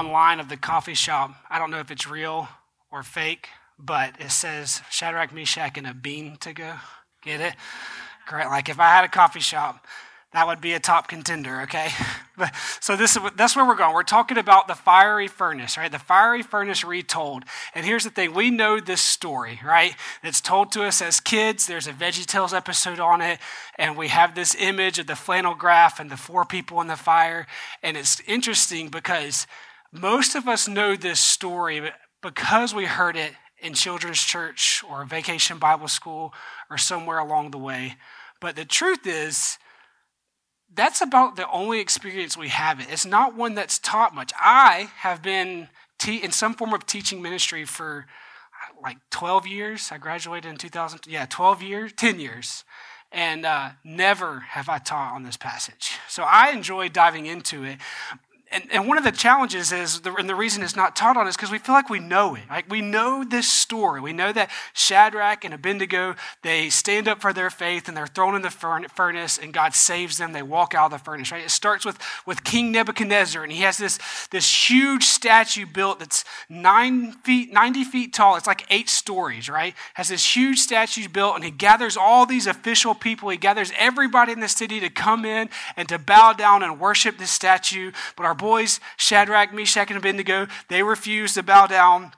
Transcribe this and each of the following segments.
Online of the coffee shop. I don't know if it's real or fake, but it says Shadrach, Meshach, and a bean to go. Get it? Great. Like if I had a coffee shop, that would be a top contender, okay? So this is, that's where we're going. We're talking about the fiery furnace, right? The fiery furnace retold. And here's the thing. We know this story, right? It's told to us as kids. There's a VeggieTales episode on it. And we have this image of the flannel graph and the four people in the fire. And it's interesting because most of us know this story because we heard it in children's church or vacation Bible school or somewhere along the way. But the truth is, that's about the only experience we have it. It's not one that's taught much. I have been te- in some form of teaching ministry for uh, like 12 years. I graduated in 2000. Yeah, 12 years, 10 years. And uh, never have I taught on this passage. So I enjoy diving into it and, and one of the challenges is, the, and the reason it's not taught on is because we feel like we know it. Like we know this story. We know that Shadrach and Abednego, they stand up for their faith and they're thrown in the furnace and God saves them. They walk out of the furnace, right? It starts with, with King Nebuchadnezzar and he has this, this huge statue built that's nine feet, 90 feet tall. It's like eight stories, right? Has this huge statue built and he gathers all these official people. He gathers everybody in the city to come in and to bow down and worship this statue. But our boys, Shadrach, Meshach, and Abednego, they refused to bow down.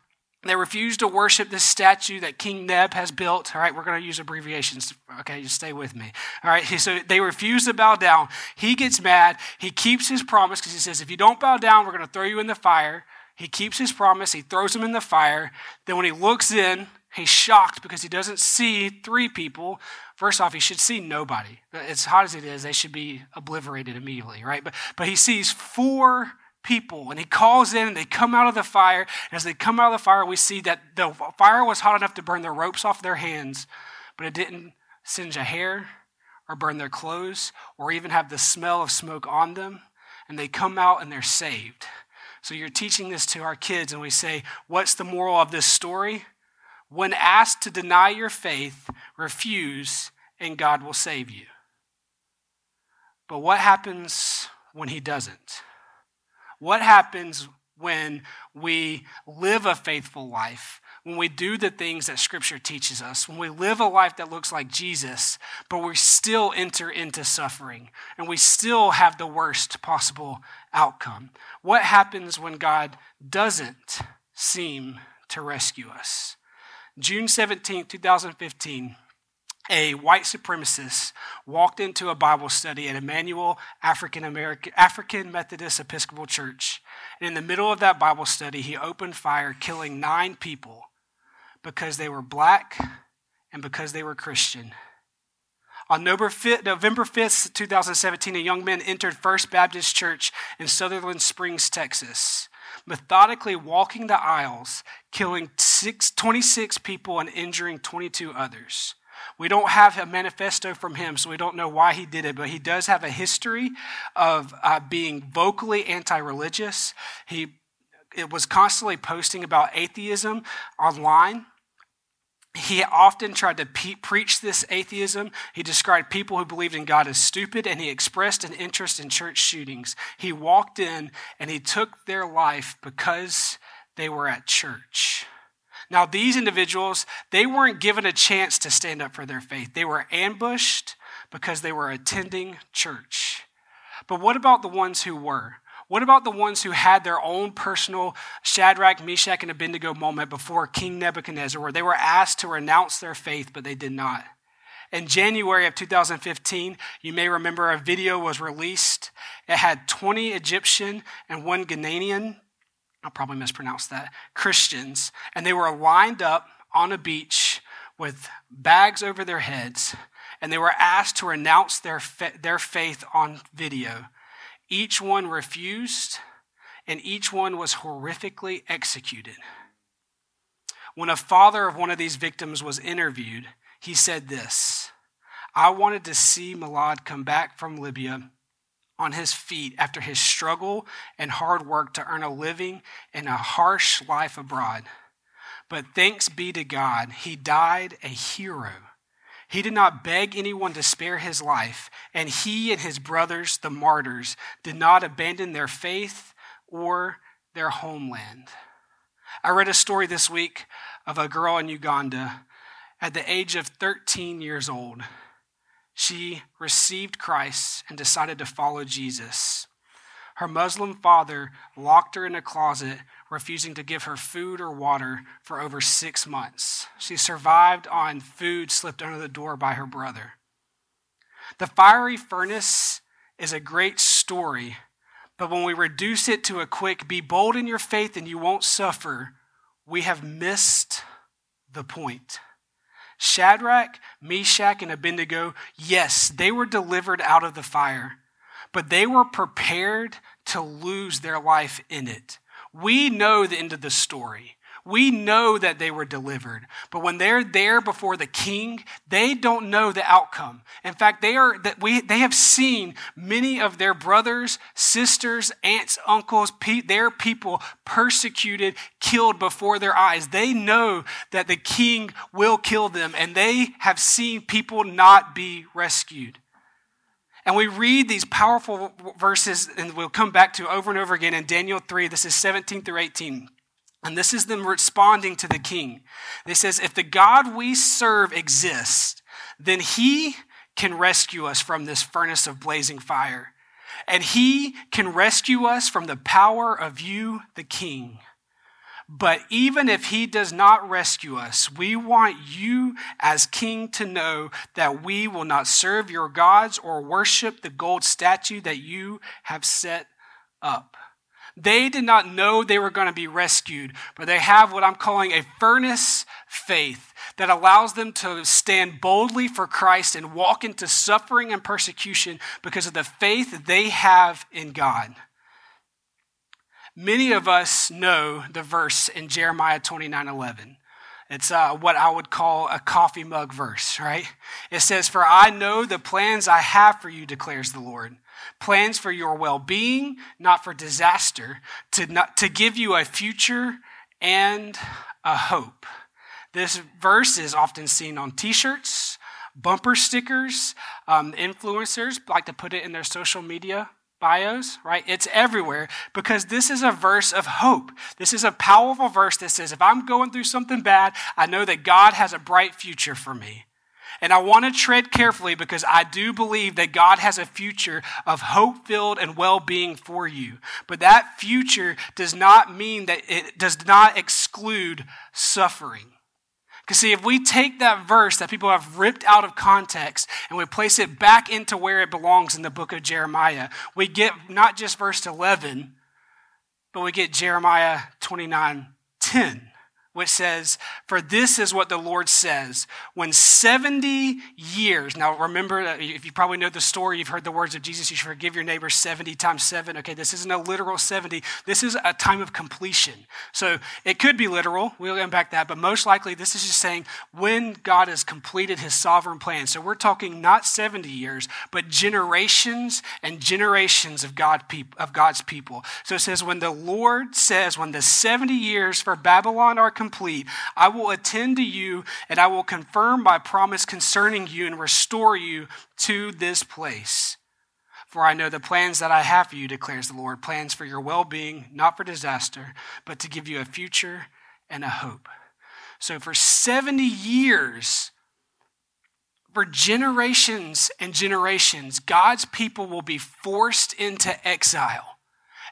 They refused to worship this statue that King Neb has built. All right, we're going to use abbreviations. Okay, just stay with me. All right, so they refuse to bow down. He gets mad. He keeps his promise because he says, if you don't bow down, we're going to throw you in the fire. He keeps his promise. He throws them in the fire. Then when he looks in, he's shocked because he doesn't see three people. First off, he should see nobody. As hot as it is, they should be obliterated immediately, right? But, but he sees four people and he calls in and they come out of the fire. And as they come out of the fire, we see that the fire was hot enough to burn the ropes off their hands, but it didn't singe a hair or burn their clothes or even have the smell of smoke on them. And they come out and they're saved. So you're teaching this to our kids, and we say, What's the moral of this story? When asked to deny your faith, refuse, and God will save you. But what happens when He doesn't? What happens when we live a faithful life, when we do the things that Scripture teaches us, when we live a life that looks like Jesus, but we still enter into suffering and we still have the worst possible outcome? What happens when God doesn't seem to rescue us? June 17, 2015, a white supremacist walked into a Bible study at Emanuel African American African Methodist Episcopal Church. And in the middle of that Bible study, he opened fire, killing nine people because they were black and because they were Christian. On November 5th, 2017, a young man entered First Baptist Church in Sutherland Springs, Texas methodically walking the aisles, killing six, 26 people and injuring 22 others. We don't have a manifesto from him, so we don't know why he did it, but he does have a history of uh, being vocally anti religious. He it was constantly posting about atheism online. He often tried to pe- preach this atheism. He described people who believed in God as stupid, and he expressed an interest in church shootings. He walked in and he took their life because they were at church. Now, these individuals, they weren't given a chance to stand up for their faith. They were ambushed because they were attending church. But what about the ones who were? What about the ones who had their own personal Shadrach, Meshach, and Abednego moment before King Nebuchadnezzar, where they were asked to renounce their faith, but they did not? In January of 2015, you may remember a video was released. It had 20 Egyptian and one Ghanaian, I'll probably mispronounce that, Christians, and they were lined up on a beach with bags over their heads, and they were asked to renounce their, fa- their faith on video. Each one refused, and each one was horrifically executed. When a father of one of these victims was interviewed, he said this I wanted to see Milad come back from Libya on his feet after his struggle and hard work to earn a living in a harsh life abroad. But thanks be to God, he died a hero he did not beg anyone to spare his life, and he and his brothers, the martyrs, did not abandon their faith or their homeland. I read a story this week of a girl in Uganda at the age of 13 years old. She received Christ and decided to follow Jesus. Her Muslim father locked her in a closet refusing to give her food or water for over six months. She survived on food slipped under the door by her brother. The fiery furnace is a great story, but when we reduce it to a quick, be bold in your faith and you won't suffer, we have missed the point. Shadrach, Meshach, and Abednego, yes, they were delivered out of the fire, but they were prepared to lose their life in it. We know the end of the story. We know that they were delivered. But when they're there before the king, they don't know the outcome. In fact, they are that we they have seen many of their brothers, sisters, aunts, uncles, pe- their people persecuted, killed before their eyes. They know that the king will kill them and they have seen people not be rescued. And we read these powerful verses, and we'll come back to over and over again in Daniel 3. This is 17 through 18. And this is them responding to the king. They says, If the God we serve exists, then he can rescue us from this furnace of blazing fire. And he can rescue us from the power of you, the king. But even if he does not rescue us, we want you as king to know that we will not serve your gods or worship the gold statue that you have set up. They did not know they were going to be rescued, but they have what I'm calling a furnace faith that allows them to stand boldly for Christ and walk into suffering and persecution because of the faith they have in God. Many of us know the verse in Jeremiah 29 11. It's uh, what I would call a coffee mug verse, right? It says, For I know the plans I have for you, declares the Lord. Plans for your well being, not for disaster, to, not, to give you a future and a hope. This verse is often seen on t shirts, bumper stickers. Um, influencers like to put it in their social media bios, right? It's everywhere because this is a verse of hope. This is a powerful verse that says, if I'm going through something bad, I know that God has a bright future for me. And I want to tread carefully because I do believe that God has a future of hope filled and well being for you. But that future does not mean that it does not exclude suffering. Because, see, if we take that verse that people have ripped out of context and we place it back into where it belongs in the book of Jeremiah, we get not just verse 11, but we get Jeremiah 29 10, which says, For this is what the Lord says. When 70 years, now remember, uh, if you probably know the story, you've heard the words of Jesus, you should forgive your neighbor 70 times 7. Okay, this isn't a literal 70. This is a time of completion. So it could be literal. We'll unpack that. But most likely, this is just saying when God has completed his sovereign plan. So we're talking not 70 years, but generations and generations of, God, of God's people. So it says, when the Lord says, when the 70 years for Babylon are complete, I will attend to you and I will confirm my promise concerning you and restore you to this place. For I know the plans that I have for you, declares the Lord plans for your well being, not for disaster, but to give you a future and a hope. So for 70 years, for generations and generations, God's people will be forced into exile.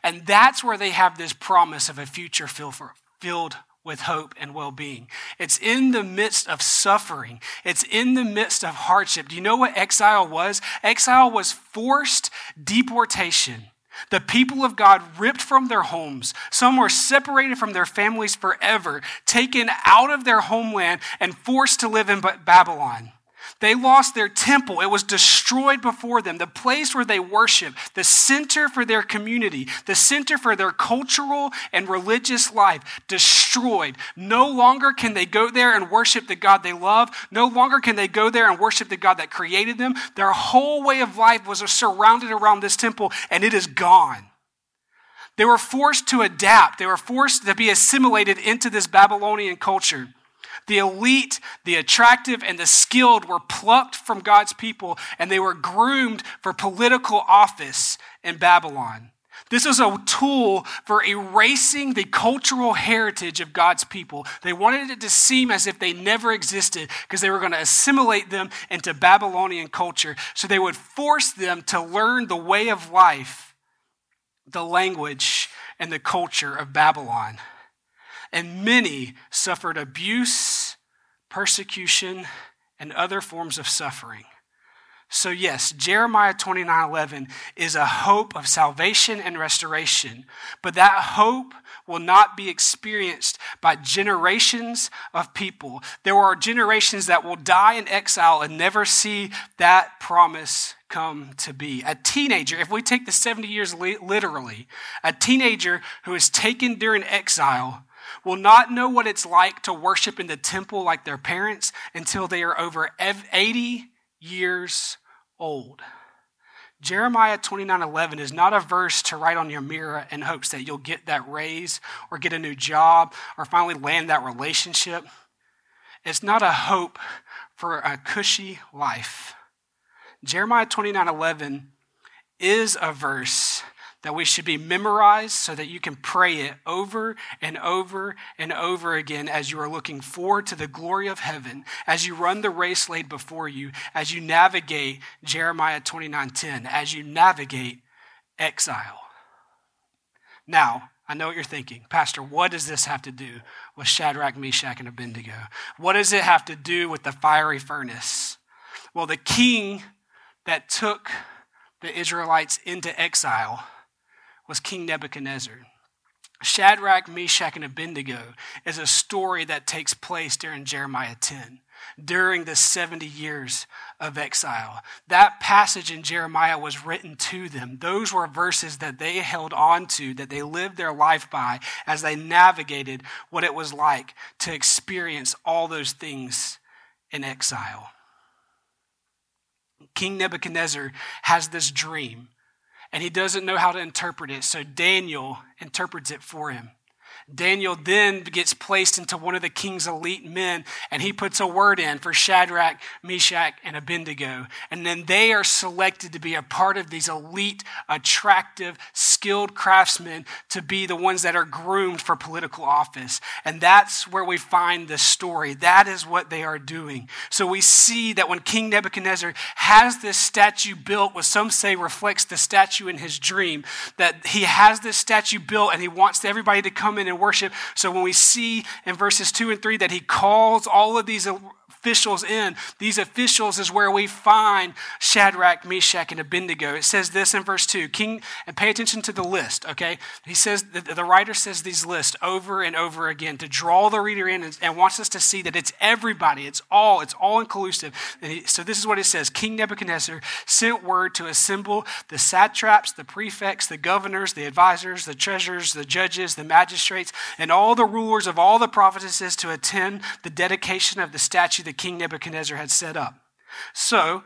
And that's where they have this promise of a future filled with hope and well being. It's in the midst of suffering, it's in the midst of hardship. Do you know what exile was? Exile was forced deportation. The people of God ripped from their homes. Some were separated from their families forever, taken out of their homeland, and forced to live in Babylon. They lost their temple. It was destroyed before them. The place where they worship, the center for their community, the center for their cultural and religious life, destroyed. No longer can they go there and worship the God they love. No longer can they go there and worship the God that created them. Their whole way of life was surrounded around this temple, and it is gone. They were forced to adapt. They were forced to be assimilated into this Babylonian culture. The elite, the attractive, and the skilled were plucked from God's people and they were groomed for political office in Babylon. This was a tool for erasing the cultural heritage of God's people. They wanted it to seem as if they never existed because they were going to assimilate them into Babylonian culture. So they would force them to learn the way of life, the language, and the culture of Babylon and many suffered abuse, persecution, and other forms of suffering. So, yes, Jeremiah 29 11 is a hope of salvation and restoration, but that hope will not be experienced by generations of people. There are generations that will die in exile and never see that promise come to be. A teenager, if we take the 70 years literally, a teenager who is taken during exile will not know what it's like to worship in the temple like their parents until they are over 80 years old. Jeremiah 29:11 is not a verse to write on your mirror in hopes that you'll get that raise or get a new job or finally land that relationship. It's not a hope for a cushy life. Jeremiah 29:11 is a verse that we should be memorized so that you can pray it over and over and over again as you are looking forward to the glory of heaven, as you run the race laid before you, as you navigate Jeremiah 29:10, as you navigate exile. Now, I know what you're thinking. Pastor, what does this have to do with Shadrach, Meshach, and Abednego? What does it have to do with the fiery furnace? Well, the king that took the Israelites into exile was King Nebuchadnezzar. Shadrach, Meshach, and Abednego is a story that takes place during Jeremiah 10, during the 70 years of exile. That passage in Jeremiah was written to them. Those were verses that they held on to, that they lived their life by as they navigated what it was like to experience all those things in exile. King Nebuchadnezzar has this dream and he doesn't know how to interpret it. So Daniel interprets it for him. Daniel then gets placed into one of the king's elite men, and he puts a word in for Shadrach, Meshach, and Abednego. And then they are selected to be a part of these elite, attractive, skilled craftsmen to be the ones that are groomed for political office. And that's where we find the story. That is what they are doing. So we see that when King Nebuchadnezzar has this statue built, what some say reflects the statue in his dream, that he has this statue built and he wants everybody to come in and worship. So when we see in verses 2 and 3 that he calls all of these officials in. These officials is where we find Shadrach, Meshach, and Abednego. It says this in verse 2. King, and pay attention to the list, okay? He says, the, the writer says these lists over and over again to draw the reader in and, and wants us to see that it's everybody, it's all, it's all inclusive. So this is what it says King Nebuchadnezzar sent word to assemble the satraps, the prefects, the governors, the advisors, the treasurers, the judges, the magistrates, and all the rulers of all the provinces to attend the dedication of the statue that King Nebuchadnezzar had set up. So,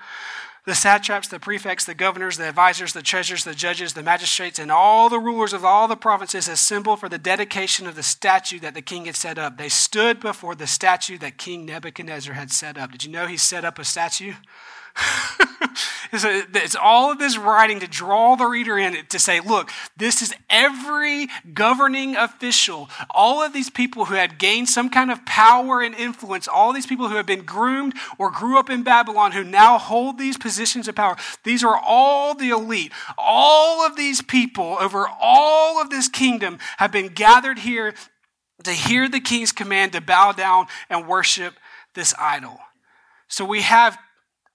the satraps, the prefects, the governors, the advisors, the treasurers, the judges, the magistrates, and all the rulers of all the provinces assembled for the dedication of the statue that the king had set up. They stood before the statue that King Nebuchadnezzar had set up. Did you know he set up a statue? it's all of this writing to draw the reader in to say, look, this is every governing official, all of these people who had gained some kind of power and influence, all these people who have been groomed or grew up in Babylon who now hold these positions of power. These are all the elite. All of these people over all of this kingdom have been gathered here to hear the king's command to bow down and worship this idol. So we have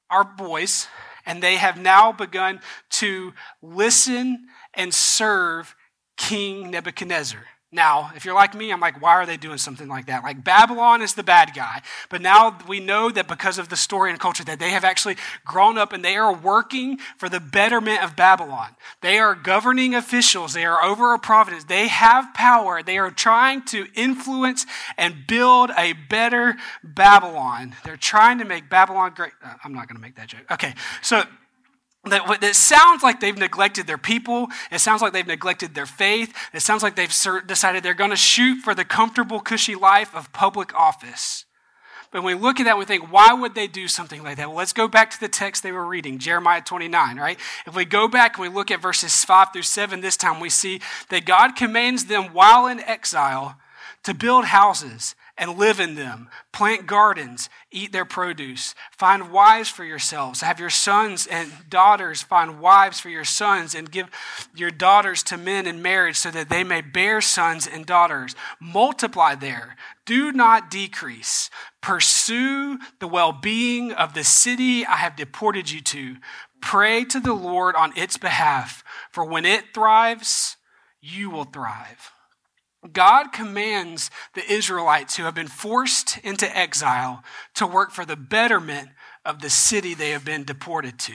our boys, and they have now begun to listen and serve King Nebuchadnezzar. Now, if you're like me, I'm like, why are they doing something like that? Like, Babylon is the bad guy. But now we know that because of the story and culture, that they have actually grown up and they are working for the betterment of Babylon. They are governing officials. They are over a providence. They have power. They are trying to influence and build a better Babylon. They're trying to make Babylon great. Uh, I'm not going to make that joke. Okay, so that it sounds like they've neglected their people. It sounds like they've neglected their faith. It sounds like they've decided they're going to shoot for the comfortable, cushy life of public office. But when we look at that, we think, why would they do something like that? Well, let's go back to the text they were reading, Jeremiah 29, right? If we go back and we look at verses 5 through 7 this time, we see that God commands them while in exile to build houses and live in them. Plant gardens, eat their produce. Find wives for yourselves. Have your sons and daughters find wives for your sons, and give your daughters to men in marriage so that they may bear sons and daughters. Multiply there. Do not decrease. Pursue the well being of the city I have deported you to. Pray to the Lord on its behalf, for when it thrives, you will thrive. God commands the Israelites who have been forced into exile to work for the betterment of the city they have been deported to.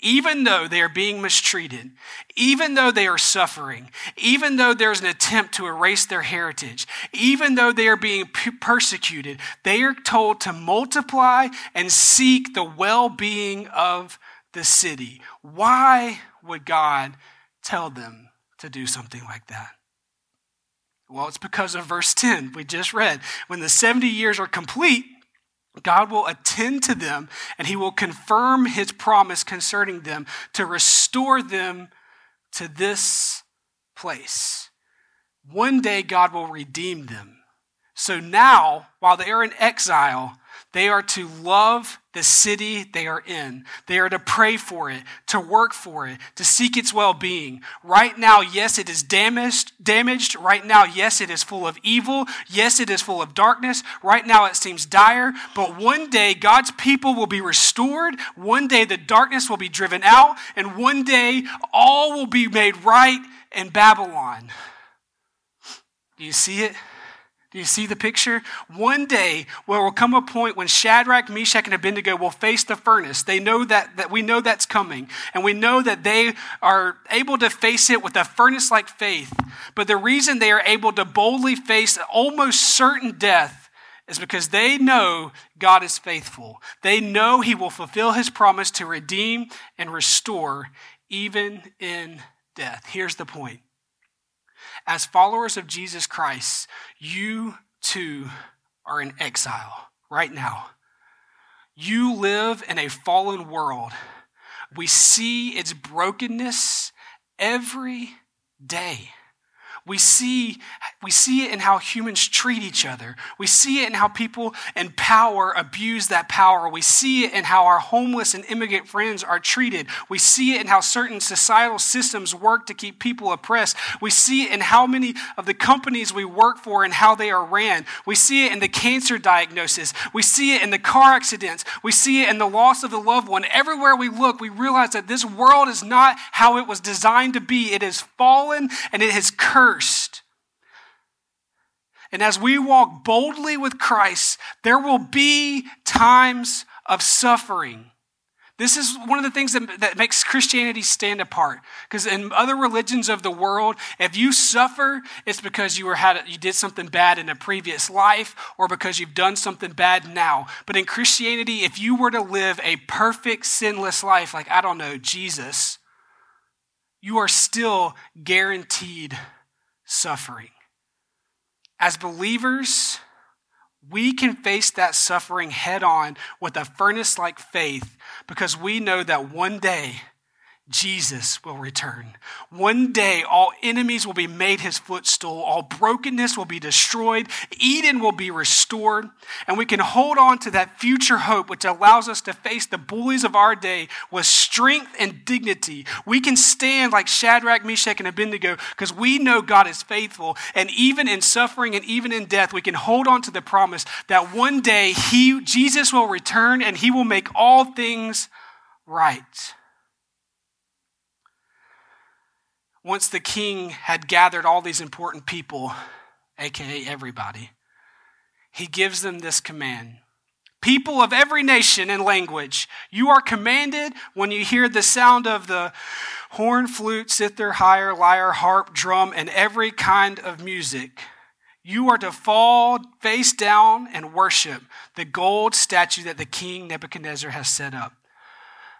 Even though they are being mistreated, even though they are suffering, even though there's an attempt to erase their heritage, even though they are being persecuted, they are told to multiply and seek the well being of the city. Why would God tell them to do something like that? Well, it's because of verse 10 we just read. When the 70 years are complete, God will attend to them and he will confirm his promise concerning them to restore them to this place. One day, God will redeem them. So now, while they are in exile, they are to love the city they are in. They are to pray for it, to work for it, to seek its well-being. Right now, yes, it is damaged, damaged. Right now, yes, it is full of evil. Yes, it is full of darkness. Right now, it seems dire. But one day, God's people will be restored. One day, the darkness will be driven out. And one day, all will be made right in Babylon. Do you see it? Do you see the picture? One day, there will come a point when Shadrach, Meshach, and Abednego will face the furnace. They know that, that we know that's coming, and we know that they are able to face it with a furnace like faith. But the reason they are able to boldly face almost certain death is because they know God is faithful. They know He will fulfill His promise to redeem and restore even in death. Here's the point as followers of Jesus Christ, you too are in exile right now. You live in a fallen world. We see its brokenness every day. We see we see it in how humans treat each other. We see it in how people in power abuse that power. We see it in how our homeless and immigrant friends are treated. We see it in how certain societal systems work to keep people oppressed. We see it in how many of the companies we work for and how they are ran. We see it in the cancer diagnosis. We see it in the car accidents. We see it in the loss of the loved one. Everywhere we look, we realize that this world is not how it was designed to be. It is fallen and it is cursed. And as we walk boldly with Christ, there will be times of suffering. This is one of the things that, that makes Christianity stand apart. Because in other religions of the world, if you suffer, it's because you, were had, you did something bad in a previous life or because you've done something bad now. But in Christianity, if you were to live a perfect, sinless life, like, I don't know, Jesus, you are still guaranteed suffering. As believers, we can face that suffering head on with a furnace like faith because we know that one day Jesus will return. One day, all enemies will be made his footstool. All brokenness will be destroyed. Eden will be restored. And we can hold on to that future hope, which allows us to face the bullies of our day with strength and dignity. We can stand like Shadrach, Meshach, and Abednego because we know God is faithful. And even in suffering and even in death, we can hold on to the promise that one day he, Jesus will return and he will make all things right. Once the king had gathered all these important people, aka everybody, he gives them this command People of every nation and language, you are commanded when you hear the sound of the horn, flute, zither, lyre, lyre, harp, drum, and every kind of music. You are to fall face down and worship the gold statue that the king Nebuchadnezzar has set up.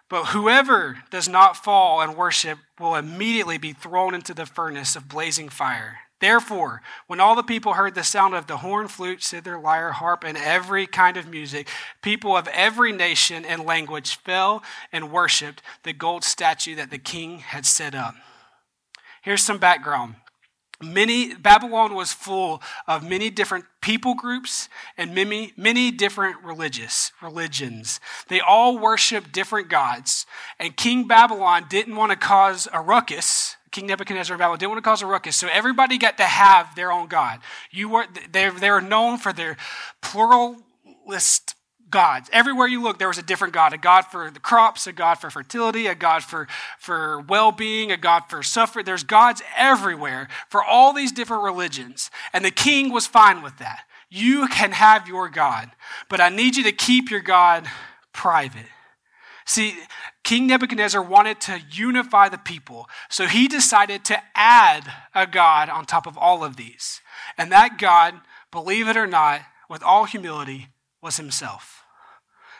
But whoever does not fall and worship will immediately be thrown into the furnace of blazing fire. Therefore, when all the people heard the sound of the horn, flute, zither, lyre, harp, and every kind of music, people of every nation and language fell and worshiped the gold statue that the king had set up. Here's some background many babylon was full of many different people groups and many many different religious religions. They all worshiped different gods and king babylon didn't want to cause a ruckus. King nebuchadnezzar of babylon didn't want to cause a ruckus. So everybody got to have their own god. You were they, they were known for their pluralist gods. Everywhere you look, there was a different God a God for the crops, a God for fertility, a God for, for well being, a God for suffering. There's gods everywhere for all these different religions. And the king was fine with that. You can have your God, but I need you to keep your God private. See, King Nebuchadnezzar wanted to unify the people, so he decided to add a God on top of all of these. And that God, believe it or not, with all humility, was himself.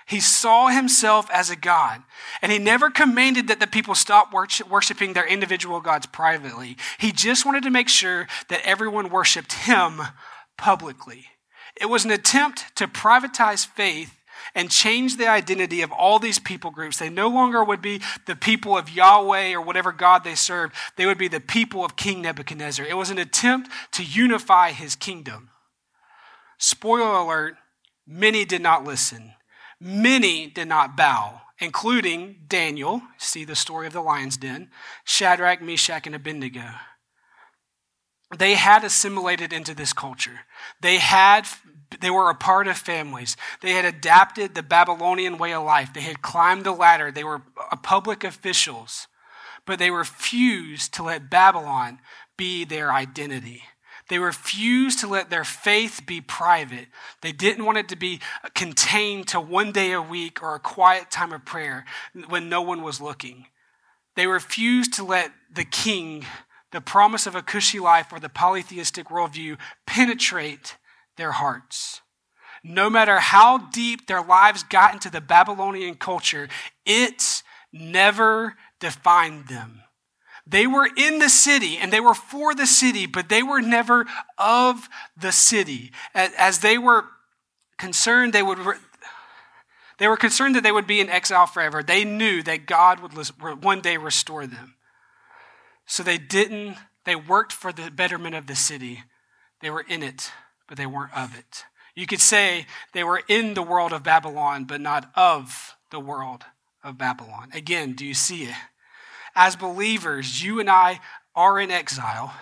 He saw himself as a God. And he never commanded that the people stop worshiping their individual gods privately. He just wanted to make sure that everyone worshiped him publicly. It was an attempt to privatize faith and change the identity of all these people groups. They no longer would be the people of Yahweh or whatever God they served, they would be the people of King Nebuchadnezzar. It was an attempt to unify his kingdom. Spoiler alert many did not listen. Many did not bow, including Daniel, see the story of the lion's den, Shadrach, Meshach, and Abednego. They had assimilated into this culture. They had they were a part of families. They had adapted the Babylonian way of life. They had climbed the ladder. They were public officials. But they refused to let Babylon be their identity. They refused to let their faith be private. They didn't want it to be contained to one day a week or a quiet time of prayer when no one was looking. They refused to let the king, the promise of a cushy life or the polytheistic worldview penetrate their hearts. No matter how deep their lives got into the Babylonian culture, it never defined them. They were in the city and they were for the city, but they were never of the city. As they were concerned, they would. They were concerned that they would be in exile forever. They knew that God would one day restore them. So they didn't, they worked for the betterment of the city, They were in it, but they weren't of it. You could say they were in the world of Babylon, but not of the world of Babylon. Again, do you see it? As believers, you and I are in exile,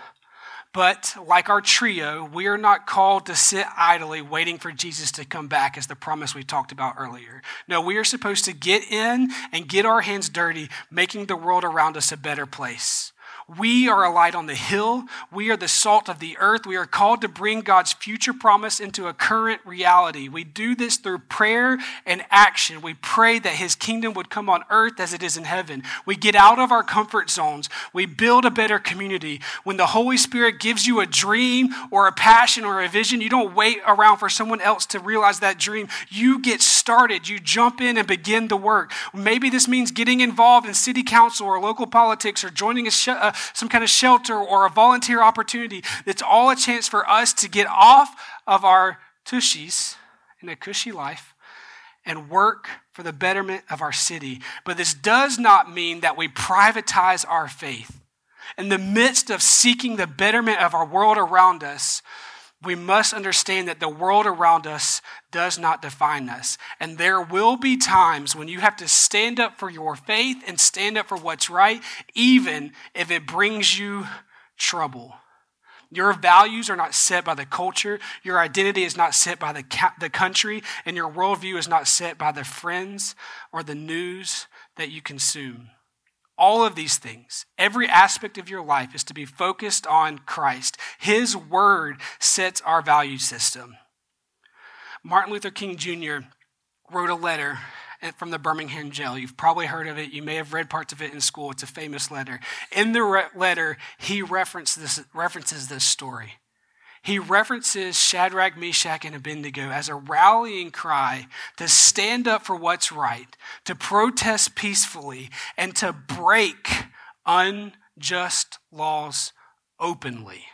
but like our trio, we are not called to sit idly waiting for Jesus to come back as the promise we talked about earlier. No, we are supposed to get in and get our hands dirty, making the world around us a better place. We are a light on the hill. We are the salt of the earth. We are called to bring God's future promise into a current reality. We do this through prayer and action. We pray that His kingdom would come on earth as it is in heaven. We get out of our comfort zones. We build a better community. When the Holy Spirit gives you a dream or a passion or a vision, you don't wait around for someone else to realize that dream. You get started. You jump in and begin the work. Maybe this means getting involved in city council or local politics or joining a, sh- a some kind of shelter or a volunteer opportunity. It's all a chance for us to get off of our tushies in a cushy life and work for the betterment of our city. But this does not mean that we privatize our faith. In the midst of seeking the betterment of our world around us, we must understand that the world around us does not define us. And there will be times when you have to stand up for your faith and stand up for what's right, even if it brings you trouble. Your values are not set by the culture. Your identity is not set by the, ca- the country. And your worldview is not set by the friends or the news that you consume. All of these things, every aspect of your life is to be focused on Christ. His word sets our value system. Martin Luther King Jr. wrote a letter from the Birmingham jail. You've probably heard of it. You may have read parts of it in school. It's a famous letter. In the re- letter, he this, references this story he references Shadrach, Meshach, and Abednego as a rallying cry to stand up for what's right, to protest peacefully, and to break unjust laws openly.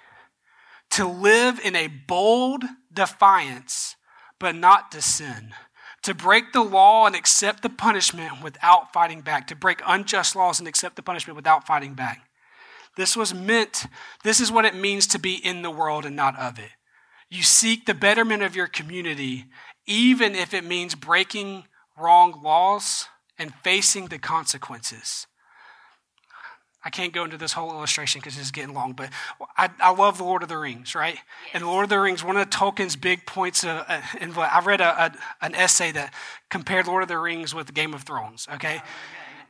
To live in a bold defiance, but not to sin. To break the law and accept the punishment without fighting back. To break unjust laws and accept the punishment without fighting back. This was meant, this is what it means to be in the world and not of it. You seek the betterment of your community, even if it means breaking wrong laws and facing the consequences. I can't go into this whole illustration because it's getting long, but I, I, love the Lord of the Rings, right? Yes. And Lord of the Rings, one of Tolkien's big points, of, uh, and I read a, a, an essay that compared Lord of the Rings with Game of Thrones, okay? Oh,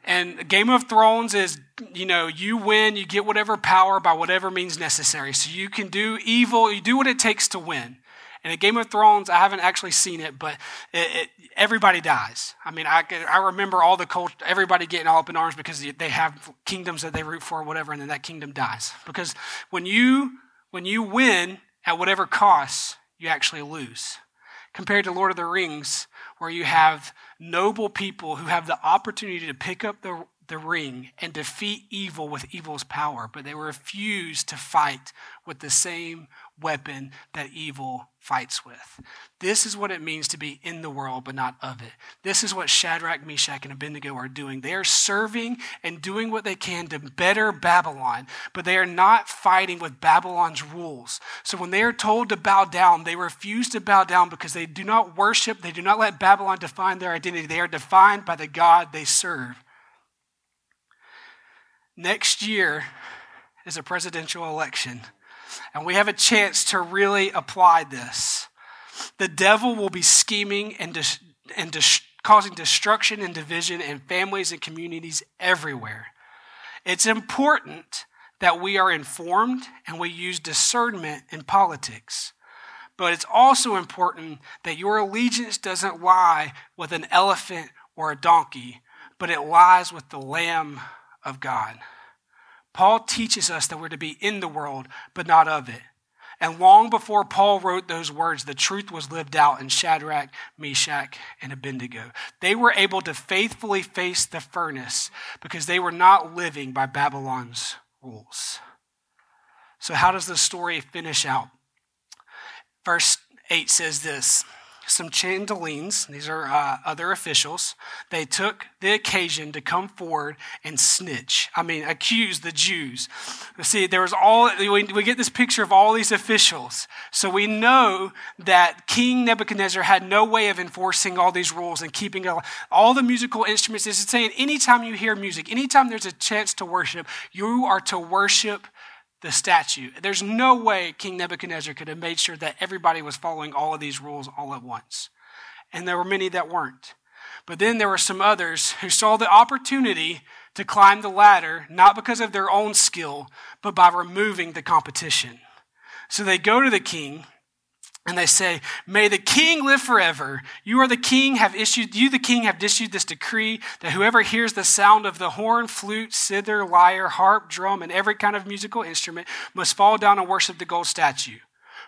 and Game of Thrones is, you know, you win, you get whatever power by whatever means necessary. So you can do evil, you do what it takes to win. And in Game of Thrones, I haven't actually seen it, but it, it, everybody dies. I mean, I, I remember all the cult, everybody getting all up in arms because they have kingdoms that they root for or whatever, and then that kingdom dies. Because when you when you win at whatever cost, you actually lose. Compared to Lord of the Rings, where you have noble people who have the opportunity to pick up the, the ring and defeat evil with evil's power, but they refuse to fight with the same weapon that evil fights with. This is what it means to be in the world, but not of it. This is what Shadrach, Meshach, and Abednego are doing. They are serving and doing what they can to better Babylon, but they are not fighting with Babylon's rules. So when they are told to bow down, they refuse to bow down because they do not worship, they do not let Babylon define their identity. They are defined by the God they serve. Next year is a presidential election. And we have a chance to really apply this. The devil will be scheming and, dis- and dis- causing destruction and division in families and communities everywhere. It's important that we are informed and we use discernment in politics. But it's also important that your allegiance doesn't lie with an elephant or a donkey, but it lies with the Lamb of God. Paul teaches us that we're to be in the world, but not of it. And long before Paul wrote those words, the truth was lived out in Shadrach, Meshach, and Abednego. They were able to faithfully face the furnace because they were not living by Babylon's rules. So, how does the story finish out? Verse 8 says this some Chaldeans, these are uh, other officials, they took the occasion to come forward and snitch. I mean, accuse the Jews. See, there was all, we, we get this picture of all these officials. So we know that King Nebuchadnezzar had no way of enforcing all these rules and keeping all the musical instruments. This is saying anytime you hear music, anytime there's a chance to worship, you are to worship the statue. There's no way King Nebuchadnezzar could have made sure that everybody was following all of these rules all at once. And there were many that weren't. But then there were some others who saw the opportunity to climb the ladder, not because of their own skill, but by removing the competition. So they go to the king and they say, May the king live forever. You are the king, have issued, you, the king, have issued this decree that whoever hears the sound of the horn, flute, zither, lyre, harp, drum, and every kind of musical instrument must fall down and worship the gold statue.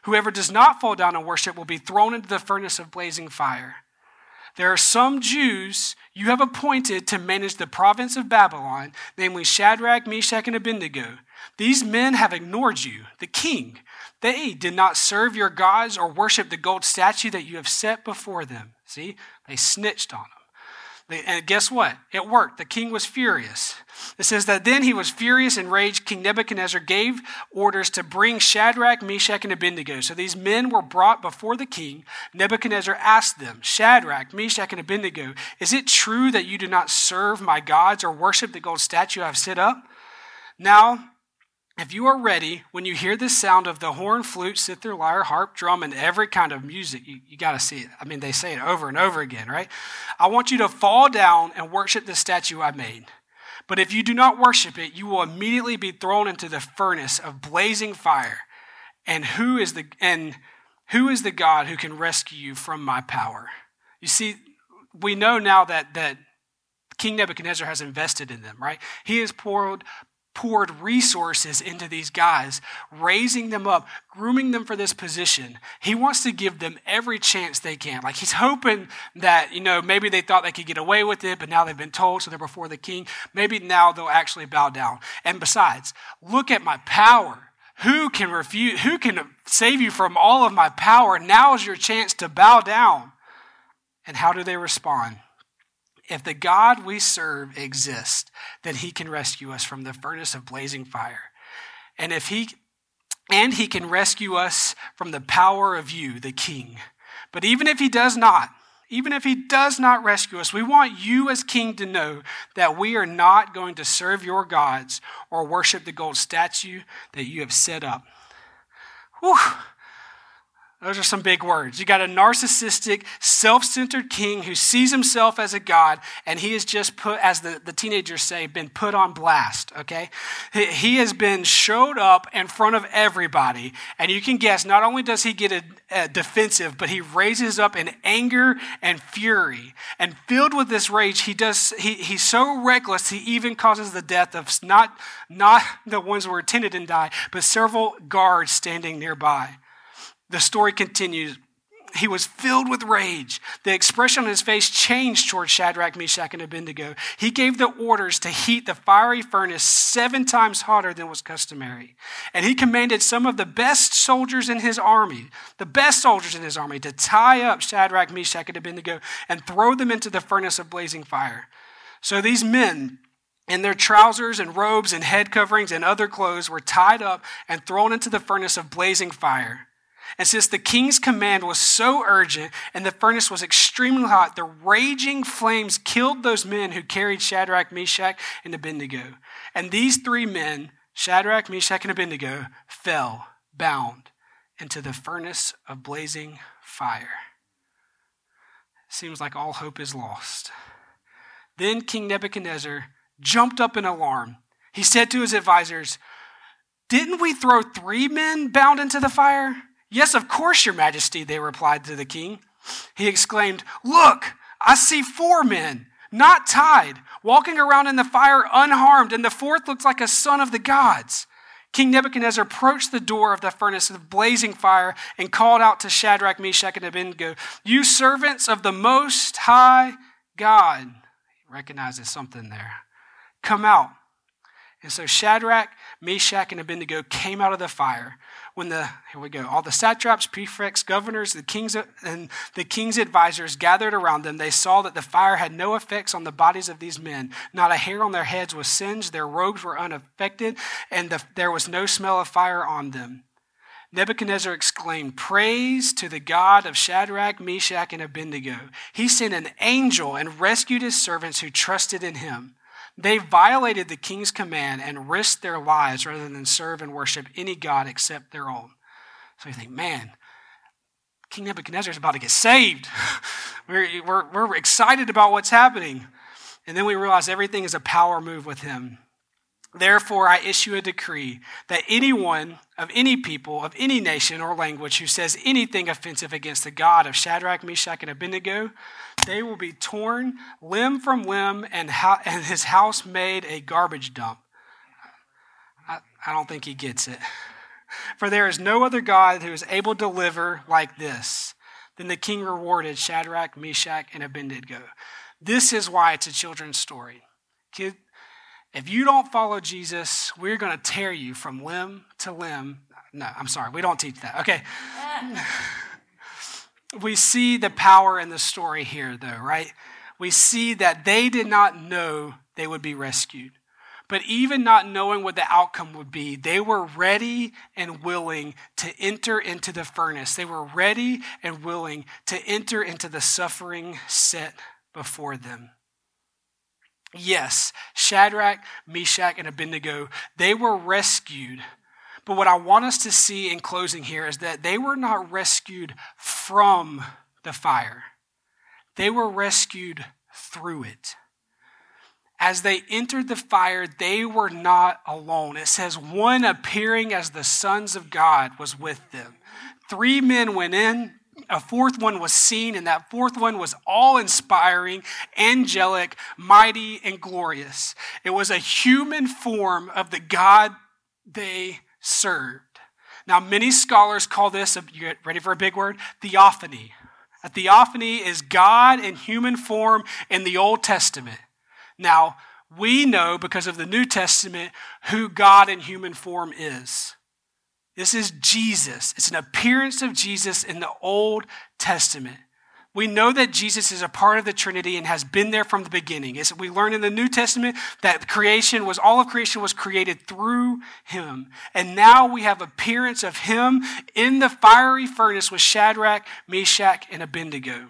Whoever does not fall down and worship will be thrown into the furnace of blazing fire. There are some Jews you have appointed to manage the province of Babylon, namely Shadrach, Meshach, and Abednego. These men have ignored you, the king they did not serve your gods or worship the gold statue that you have set before them. See, they snitched on them. And guess what? It worked. The king was furious. It says that then he was furious and raged. King Nebuchadnezzar gave orders to bring Shadrach, Meshach, and Abednego. So these men were brought before the king. Nebuchadnezzar asked them, Shadrach, Meshach, and Abednego, is it true that you do not serve my gods or worship the gold statue I have set up? Now, if you are ready, when you hear the sound of the horn, flute, zither, lyre, harp, drum, and every kind of music, you, you got to see it. I mean, they say it over and over again, right? I want you to fall down and worship the statue I made. But if you do not worship it, you will immediately be thrown into the furnace of blazing fire. And who is the and who is the God who can rescue you from my power? You see, we know now that that King Nebuchadnezzar has invested in them, right? He has poured poured resources into these guys, raising them up, grooming them for this position. He wants to give them every chance they can. Like he's hoping that, you know, maybe they thought they could get away with it, but now they've been told, so they're before the king. Maybe now they'll actually bow down. And besides, look at my power. Who can refuse, who can save you from all of my power? Now is your chance to bow down. And how do they respond? If the God we serve exists, then he can rescue us from the furnace of blazing fire. And if he and he can rescue us from the power of you, the king. But even if he does not, even if he does not rescue us, we want you as king to know that we are not going to serve your gods or worship the gold statue that you have set up. Whew. Those are some big words. You got a narcissistic, self centered king who sees himself as a god, and he has just put, as the, the teenagers say, been put on blast, okay? He, he has been showed up in front of everybody, and you can guess not only does he get a, a defensive, but he raises up in anger and fury. And filled with this rage, he does, he, he's so reckless, he even causes the death of not, not the ones who were attended and died, but several guards standing nearby. The story continues. He was filled with rage. The expression on his face changed towards Shadrach, Meshach, and Abednego. He gave the orders to heat the fiery furnace seven times hotter than was customary. And he commanded some of the best soldiers in his army, the best soldiers in his army, to tie up Shadrach, Meshach, and Abednego and throw them into the furnace of blazing fire. So these men, in their trousers and robes and head coverings and other clothes, were tied up and thrown into the furnace of blazing fire. And since the king's command was so urgent and the furnace was extremely hot, the raging flames killed those men who carried Shadrach, Meshach, and Abednego. And these three men, Shadrach, Meshach, and Abednego, fell bound into the furnace of blazing fire. Seems like all hope is lost. Then King Nebuchadnezzar jumped up in alarm. He said to his advisors, Didn't we throw three men bound into the fire? Yes, of course, your majesty, they replied to the king. He exclaimed, Look, I see four men, not tied, walking around in the fire unharmed, and the fourth looks like a son of the gods. King Nebuchadnezzar approached the door of the furnace of blazing fire and called out to Shadrach, Meshach, and Abednego, You servants of the Most High God. He recognizes something there. Come out. And so Shadrach, Meshach, and Abednego came out of the fire when the here we go all the satraps prefects governors the kings and the king's advisors gathered around them they saw that the fire had no effects on the bodies of these men not a hair on their heads was singed their robes were unaffected and the, there was no smell of fire on them Nebuchadnezzar exclaimed, Praise to the God of Shadrach, Meshach, and Abednego. He sent an angel and rescued his servants who trusted in him. They violated the king's command and risked their lives rather than serve and worship any God except their own. So you think, man, King Nebuchadnezzar is about to get saved. we're, we're, we're excited about what's happening. And then we realize everything is a power move with him. Therefore, I issue a decree that anyone of any people, of any nation or language who says anything offensive against the God of Shadrach, Meshach, and Abednego, they will be torn limb from limb and, and his house made a garbage dump. I, I don't think he gets it. For there is no other God who is able to deliver like this. Then the king rewarded Shadrach, Meshach, and Abednego. This is why it's a children's story. Kid, if you don't follow Jesus, we're going to tear you from limb to limb. No, I'm sorry, we don't teach that. Okay. we see the power in the story here, though, right? We see that they did not know they would be rescued. But even not knowing what the outcome would be, they were ready and willing to enter into the furnace. They were ready and willing to enter into the suffering set before them. Yes, Shadrach, Meshach, and Abednego, they were rescued. But what I want us to see in closing here is that they were not rescued from the fire, they were rescued through it. As they entered the fire, they were not alone. It says, one appearing as the sons of God was with them. Three men went in, a fourth one was seen, and that fourth one was all inspiring, angelic, mighty, and glorious. It was a human form of the God they served. Now, many scholars call this, you ready for a big word? Theophany. A theophany is God in human form in the Old Testament. Now, we know because of the New Testament who God in human form is. This is Jesus. It's an appearance of Jesus in the Old Testament. We know that Jesus is a part of the Trinity and has been there from the beginning. As we learn in the New Testament that creation was all of creation was created through him. And now we have appearance of him in the fiery furnace with Shadrach, Meshach, and Abednego.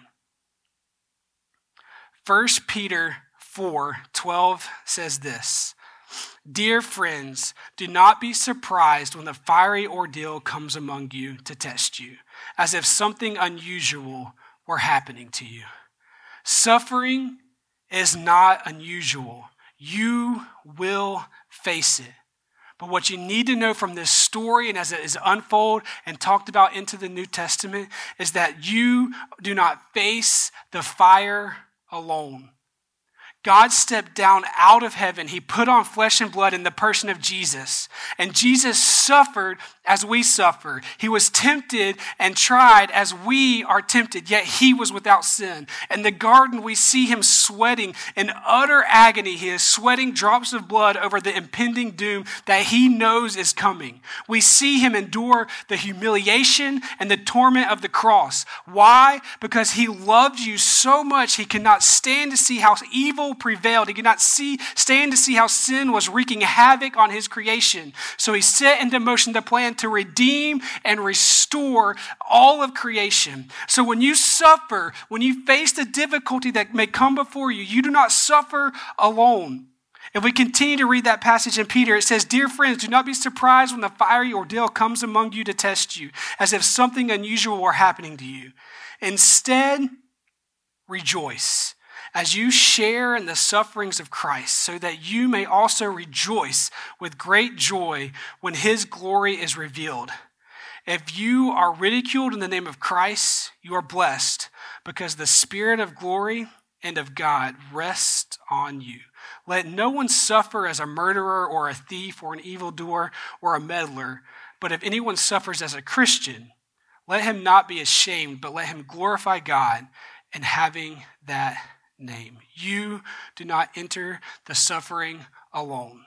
1 Peter 4 12 says this. Dear friends, do not be surprised when the fiery ordeal comes among you to test you, as if something unusual were happening to you. Suffering is not unusual. You will face it. But what you need to know from this story and as it is unfold and talked about into the New Testament is that you do not face the fire alone. God stepped down out of heaven. He put on flesh and blood in the person of Jesus. And Jesus suffered as we suffer. He was tempted and tried as we are tempted, yet he was without sin. In the garden, we see him sweating in utter agony. He is sweating drops of blood over the impending doom that he knows is coming. We see him endure the humiliation and the torment of the cross. Why? Because he loved you so much, he cannot stand to see how evil prevailed. He could not see, stand to see how sin was wreaking havoc on his creation. So he sat set into motion the plan to redeem and restore all of creation. So when you suffer, when you face the difficulty that may come before you, you do not suffer alone. If we continue to read that passage in Peter, it says, Dear friends, do not be surprised when the fiery ordeal comes among you to test you, as if something unusual were happening to you. Instead, rejoice as you share in the sufferings of Christ, so that you may also rejoice with great joy when his glory is revealed. If you are ridiculed in the name of Christ, you are blessed because the Spirit of glory and of God rests on you. Let no one suffer as a murderer or a thief or an evildoer or a meddler, but if anyone suffers as a Christian, let him not be ashamed, but let him glorify God in having that name. You do not enter the suffering alone.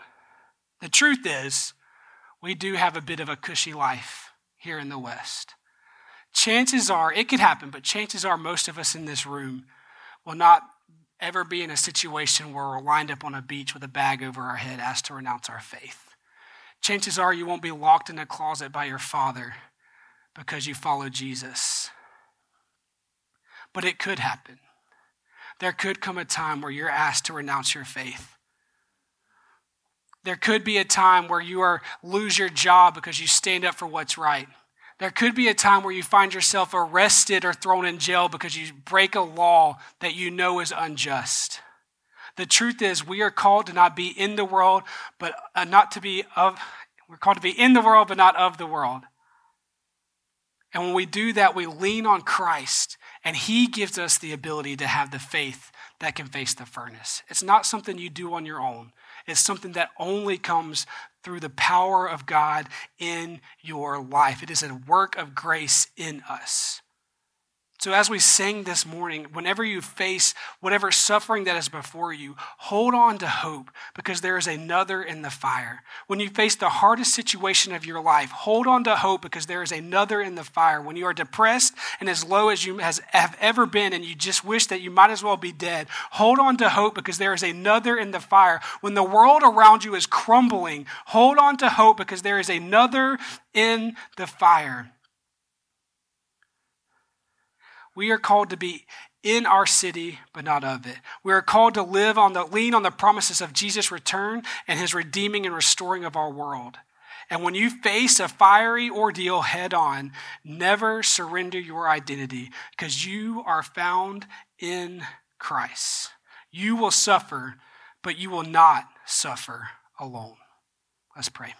The truth is, we do have a bit of a cushy life here in the West. Chances are, it could happen, but chances are most of us in this room will not ever be in a situation where we're lined up on a beach with a bag over our head asked to renounce our faith. Chances are you won't be locked in a closet by your father because you follow Jesus. But it could happen. There could come a time where you're asked to renounce your faith. There could be a time where you are lose your job because you stand up for what's right. There could be a time where you find yourself arrested or thrown in jail because you break a law that you know is unjust. The truth is, we are called to not be in the world, but uh, not to be of, we're called to be in the world, but not of the world. And when we do that, we lean on Christ, and He gives us the ability to have the faith that can face the furnace. It's not something you do on your own, it's something that only comes through the power of God in your life. It is a work of grace in us. So, as we sing this morning, whenever you face whatever suffering that is before you, hold on to hope because there is another in the fire. When you face the hardest situation of your life, hold on to hope because there is another in the fire. When you are depressed and as low as you has, have ever been and you just wish that you might as well be dead, hold on to hope because there is another in the fire. When the world around you is crumbling, hold on to hope because there is another in the fire. We are called to be in our city, but not of it. We are called to live on the lean on the promises of Jesus' return and his redeeming and restoring of our world. And when you face a fiery ordeal head on, never surrender your identity because you are found in Christ. You will suffer, but you will not suffer alone. Let's pray.